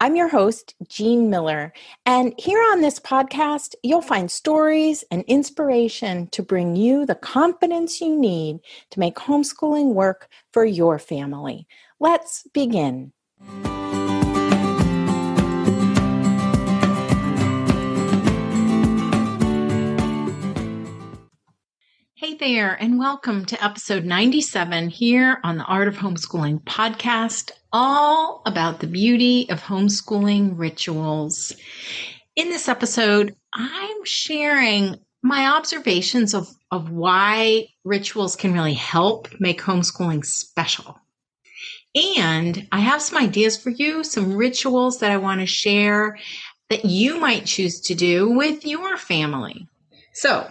I'm your host, Jean Miller, and here on this podcast, you'll find stories and inspiration to bring you the confidence you need to make homeschooling work for your family. Let's begin. There, and welcome to episode 97 here on the Art of Homeschooling podcast, all about the beauty of homeschooling rituals. In this episode, I'm sharing my observations of, of why rituals can really help make homeschooling special. And I have some ideas for you, some rituals that I want to share that you might choose to do with your family. So,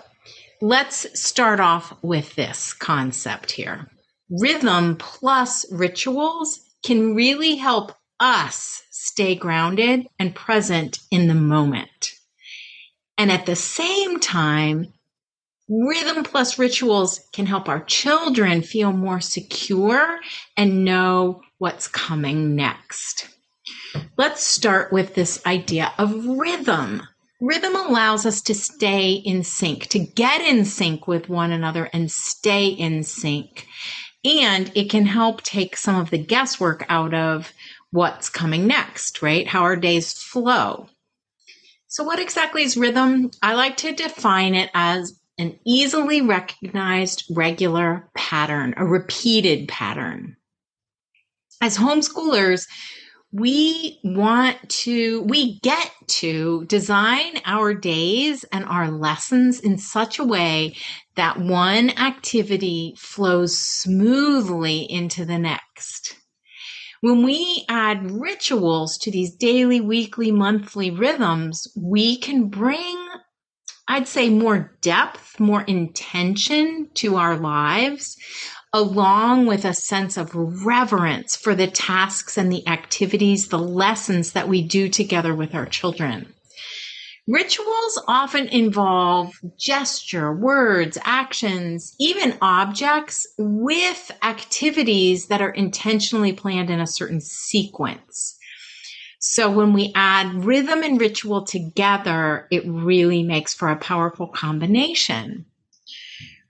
Let's start off with this concept here. Rhythm plus rituals can really help us stay grounded and present in the moment. And at the same time, rhythm plus rituals can help our children feel more secure and know what's coming next. Let's start with this idea of rhythm. Rhythm allows us to stay in sync, to get in sync with one another and stay in sync. And it can help take some of the guesswork out of what's coming next, right? How our days flow. So, what exactly is rhythm? I like to define it as an easily recognized regular pattern, a repeated pattern. As homeschoolers, we want to, we get to design our days and our lessons in such a way that one activity flows smoothly into the next. When we add rituals to these daily, weekly, monthly rhythms, we can bring, I'd say, more depth, more intention to our lives along with a sense of reverence for the tasks and the activities, the lessons that we do together with our children. Rituals often involve gesture, words, actions, even objects with activities that are intentionally planned in a certain sequence. So when we add rhythm and ritual together, it really makes for a powerful combination.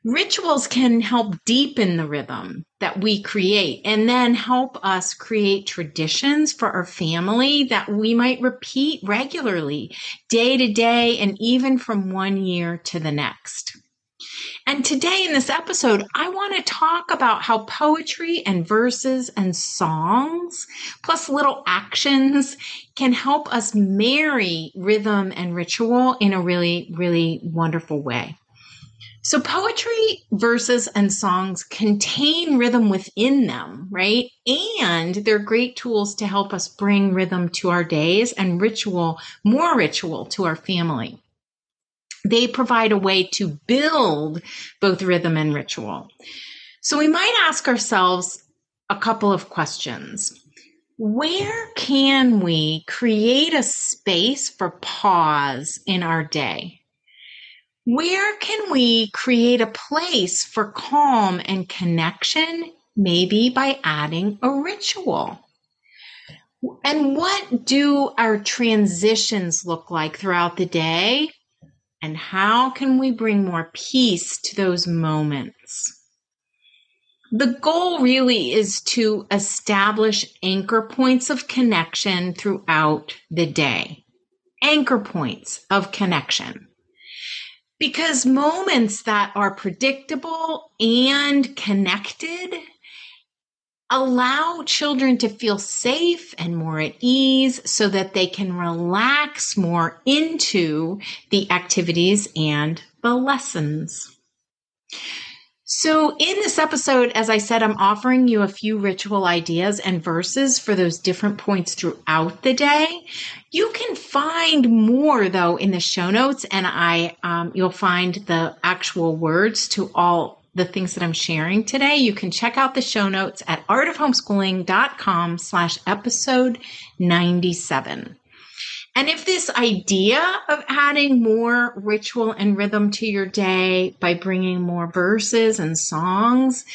Rituals can help deepen the rhythm that we create and then help us create traditions for our family that we might repeat regularly, day to day, and even from one year to the next. And today in this episode, I want to talk about how poetry and verses and songs, plus little actions, can help us marry rhythm and ritual in a really, really wonderful way. So poetry, verses, and songs contain rhythm within them, right? And they're great tools to help us bring rhythm to our days and ritual, more ritual to our family. They provide a way to build both rhythm and ritual. So we might ask ourselves a couple of questions. where can we create a space for pause in our day? Where can we create a place for calm and connection? Maybe by adding a ritual. And what do our transitions look like throughout the day? And how can we bring more peace to those moments? The goal really is to establish anchor points of connection throughout the day. Anchor points of connection. Because moments that are predictable and connected allow children to feel safe and more at ease so that they can relax more into the activities and the lessons. So, in this episode, as I said, I'm offering you a few ritual ideas and verses for those different points throughout the day. You can find more though in the show notes, and I um, you'll find the actual words to all the things that I'm sharing today. You can check out the show notes at artofhomeschooling.com slash episode 97. And if this idea of adding more ritual and rhythm to your day by bringing more verses and songs,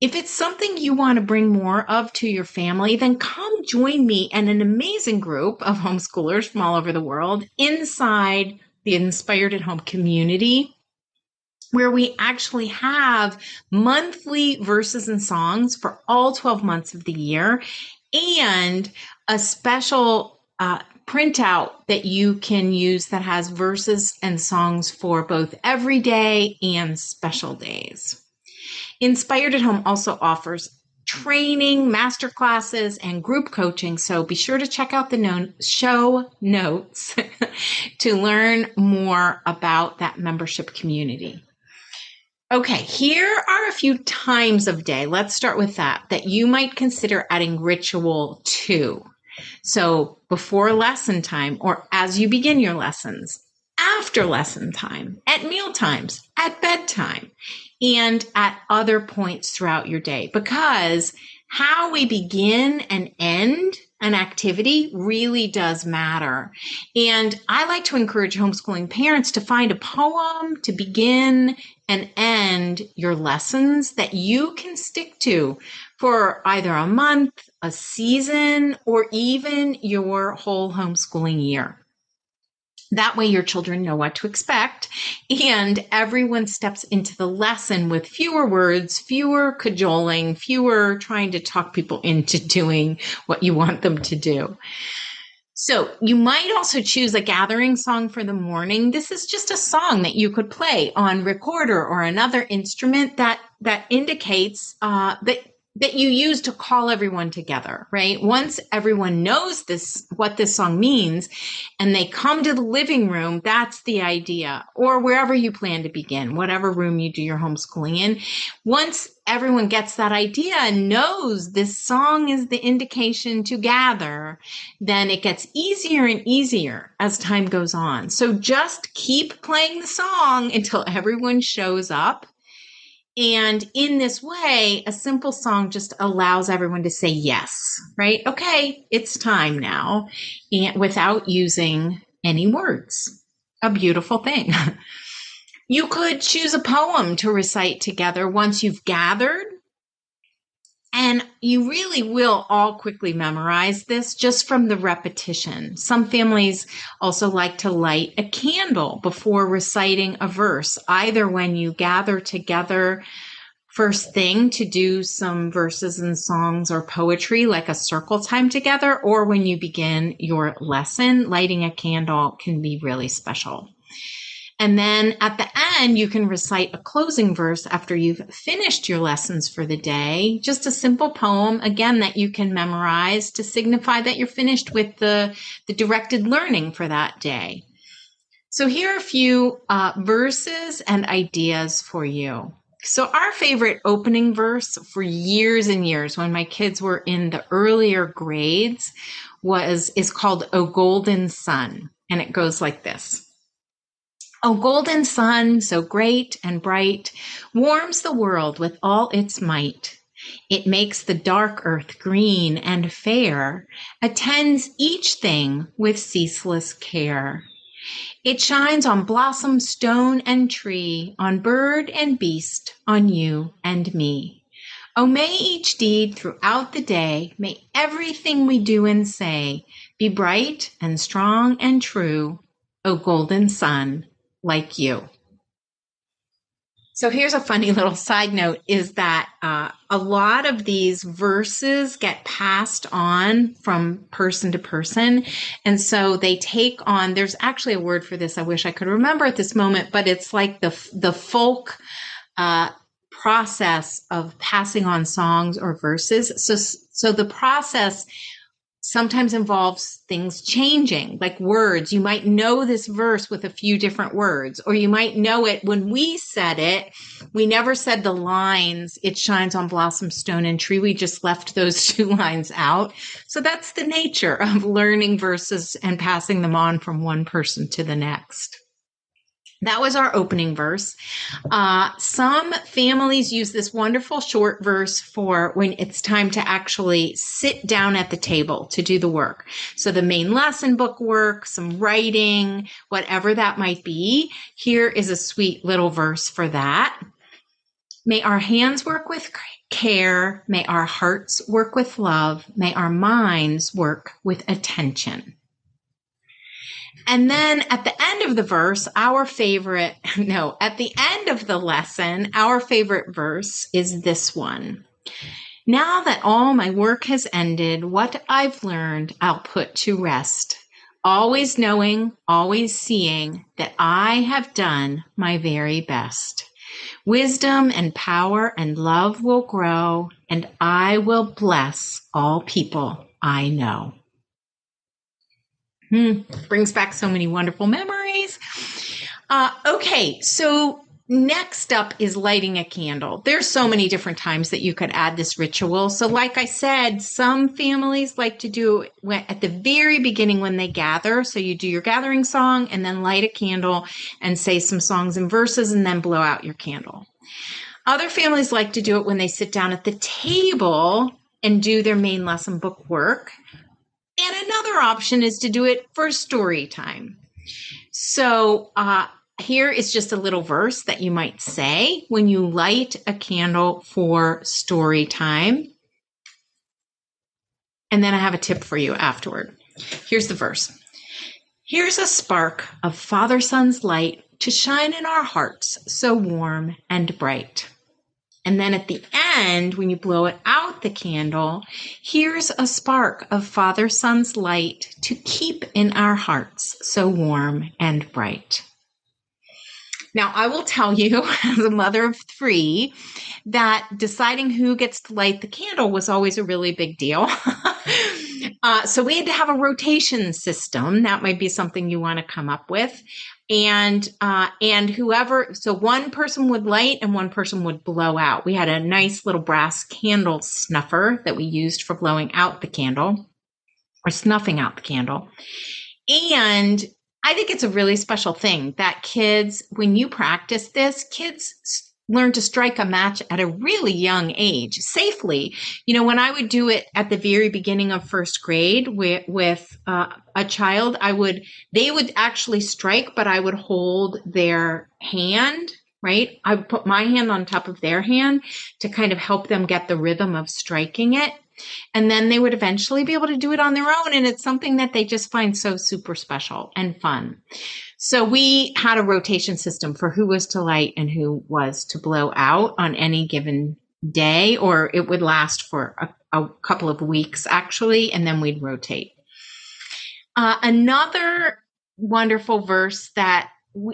if it's something you want to bring more of to your family, then come join me and an amazing group of homeschoolers from all over the world inside the Inspired at Home community, where we actually have monthly verses and songs for all 12 months of the year and a special uh, printout that you can use that has verses and songs for both everyday and special days. Inspired at Home also offers training, master classes, and group coaching. So be sure to check out the known show notes to learn more about that membership community. Okay, here are a few times of day. Let's start with that, that you might consider adding ritual to. So before lesson time or as you begin your lessons, after lesson time, at meal times, at bedtime, and at other points throughout your day. Because how we begin and end an activity really does matter. And I like to encourage homeschooling parents to find a poem to begin and end your lessons that you can stick to for either a month, a season, or even your whole homeschooling year. That way, your children know what to expect, and everyone steps into the lesson with fewer words, fewer cajoling, fewer trying to talk people into doing what you want them to do. So, you might also choose a gathering song for the morning. This is just a song that you could play on recorder or another instrument that that indicates uh, that that you use to call everyone together, right? Once everyone knows this, what this song means, and they come to the living room, that's the idea, or wherever you plan to begin, whatever room you do your homeschooling in. Once everyone gets that idea and knows this song is the indication to gather, then it gets easier and easier as time goes on. So just keep playing the song until everyone shows up and in this way, a simple song just allows everyone to say yes, right? Okay, it's time now, and without using any words. A beautiful thing. you could choose a poem to recite together once you've gathered and you really will all quickly memorize this just from the repetition. Some families also like to light a candle before reciting a verse, either when you gather together first thing to do some verses and songs or poetry, like a circle time together, or when you begin your lesson, lighting a candle can be really special. And then at the end, you can recite a closing verse after you've finished your lessons for the day. Just a simple poem, again, that you can memorize to signify that you're finished with the, the directed learning for that day. So here are a few uh, verses and ideas for you. So our favorite opening verse for years and years when my kids were in the earlier grades was is called O Golden Sun and it goes like this. O golden sun, so great and bright, warms the world with all its might. It makes the dark earth green and fair, attends each thing with ceaseless care. It shines on blossom, stone, and tree, on bird and beast, on you and me. Oh, may each deed throughout the day, may everything we do and say be bright and strong and true, O golden sun, like you. So here's a funny little side note is that uh, a lot of these verses get passed on from person to person. And so they take on, there's actually a word for this. I wish I could remember at this moment, but it's like the, the folk, uh, process of passing on songs or verses. So, so the process sometimes involves things changing, like words. You might know this verse with a few different words, or you might know it when we said it. We never said the lines, it shines on blossom, stone, and tree. We just left those two lines out. So that's the nature of learning verses and passing them on from one person to the next. That was our opening verse. Uh, some families use this wonderful short verse for when it's time to actually sit down at the table to do the work. So the main lesson book work, some writing, whatever that might be. Here is a sweet little verse for that. May our hands work with care. May our hearts work with love. May our minds work with attention. And then at the end of the verse, our favorite, no, at the end of the lesson, our favorite verse is this one. Now that all my work has ended, what I've learned, I'll put to rest. Always knowing, always seeing that I have done my very best. Wisdom and power and love will grow, and I will bless all people I know. Hmm, brings back so many wonderful memories. Uh, okay, so next up is lighting a candle. There's so many different times that you could add this ritual. So, like I said, some families like to do it at the very beginning when they gather. So, you do your gathering song and then light a candle and say some songs and verses and then blow out your candle. Other families like to do it when they sit down at the table and do their main lesson book work. And another option is to do it for story time. So, uh, here is just a little verse that you might say when you light a candle for story time. And then I have a tip for you afterward. Here's the verse Here's a spark of Father Sun's light to shine in our hearts, so warm and bright. And then at the end, when you blow it out the candle, here's a spark of Father Sun's light to keep in our hearts so warm and bright. Now, I will tell you, as a mother of three, that deciding who gets to light the candle was always a really big deal. uh, so we had to have a rotation system. That might be something you want to come up with and uh, and whoever so one person would light and one person would blow out. We had a nice little brass candle snuffer that we used for blowing out the candle or snuffing out the candle. And i think it's a really special thing that kids when you practice this kids learn to strike a match at a really young age safely. You know, when I would do it at the very beginning of first grade with, with uh, a child, I would, they would actually strike, but I would hold their hand, right? I would put my hand on top of their hand to kind of help them get the rhythm of striking it. And then they would eventually be able to do it on their own. And it's something that they just find so super special and fun. So we had a rotation system for who was to light and who was to blow out on any given day, or it would last for a, a couple of weeks actually, and then we'd rotate. Uh, another wonderful verse that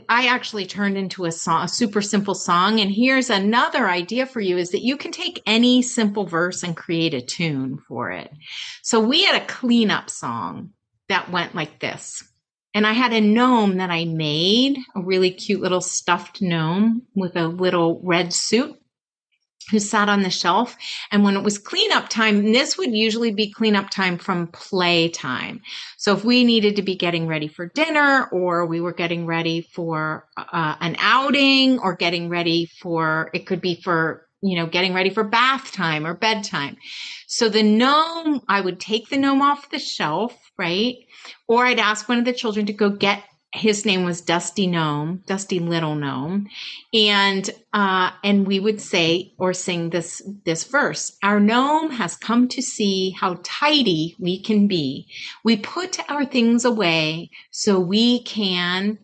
I actually turned into a song, a super simple song. And here's another idea for you is that you can take any simple verse and create a tune for it. So we had a cleanup song that went like this. And I had a gnome that I made, a really cute little stuffed gnome with a little red suit who sat on the shelf. And when it was cleanup time, this would usually be cleanup time from play time. So if we needed to be getting ready for dinner or we were getting ready for uh, an outing or getting ready for, it could be for you know, getting ready for bath time or bedtime. So the gnome, I would take the gnome off the shelf, right? Or I'd ask one of the children to go get his name was Dusty Gnome, Dusty Little Gnome, and uh, and we would say or sing this this verse. Our gnome has come to see how tidy we can be. We put our things away so we can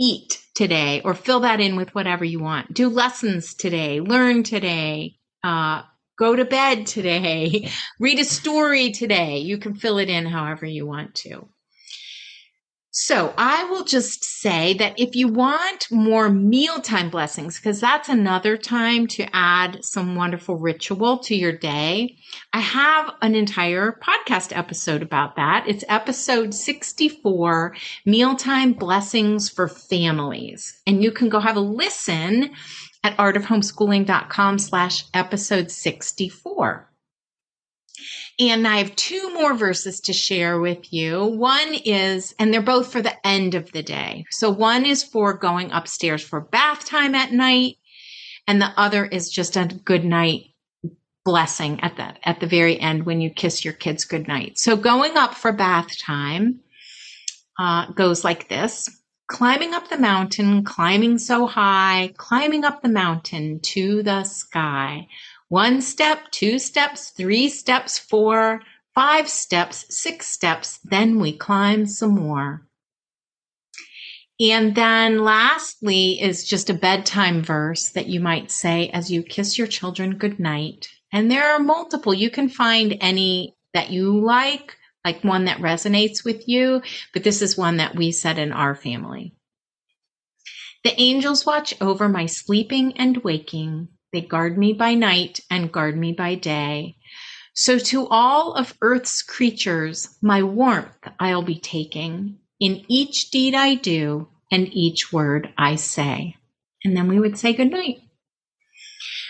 eat today, or fill that in with whatever you want. Do lessons today, learn today. Uh, go to bed today, read a story today. You can fill it in however you want to. So I will just say that if you want more mealtime blessings, because that's another time to add some wonderful ritual to your day, I have an entire podcast episode about that. It's episode 64, Mealtime Blessings for Families. And you can go have a listen at artofhomeschooling.com slash episode 64. And I have two more verses to share with you. One is, and they're both for the end of the day. So one is for going upstairs for bath time at night, and the other is just a good night blessing at the at the very end when you kiss your kids good night. So going up for bath time uh, goes like this: climbing up the mountain, climbing so high, climbing up the mountain to the sky. One step, two steps, three steps, four, five steps, six steps, then we climb some more. And then lastly is just a bedtime verse that you might say as you kiss your children goodnight. And there are multiple. You can find any that you like, like one that resonates with you, but this is one that we said in our family. The angels watch over my sleeping and waking. They guard me by night and guard me by day. So to all of earth's creatures, my warmth I'll be taking in each deed I do and each word I say. And then we would say goodnight.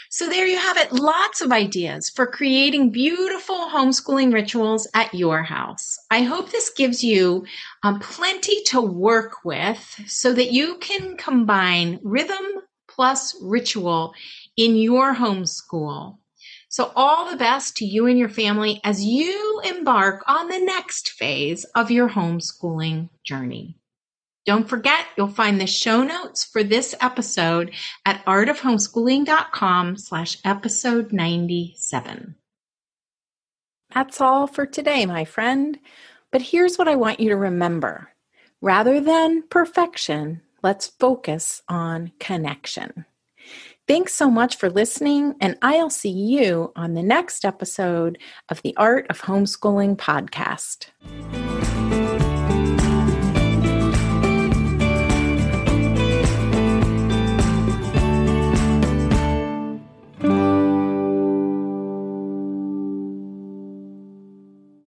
So there you have it. Lots of ideas for creating beautiful homeschooling rituals at your house. I hope this gives you um, plenty to work with so that you can combine rhythm plus ritual in your homeschool. So, all the best to you and your family as you embark on the next phase of your homeschooling journey. Don't forget, you'll find the show notes for this episode at artofhomeschooling.com slash episode 97. That's all for today, my friend. But here's what I want you to remember. Rather than perfection, let's focus on connection. Thanks so much for listening, and I'll see you on the next episode of the Art of Homeschooling podcast.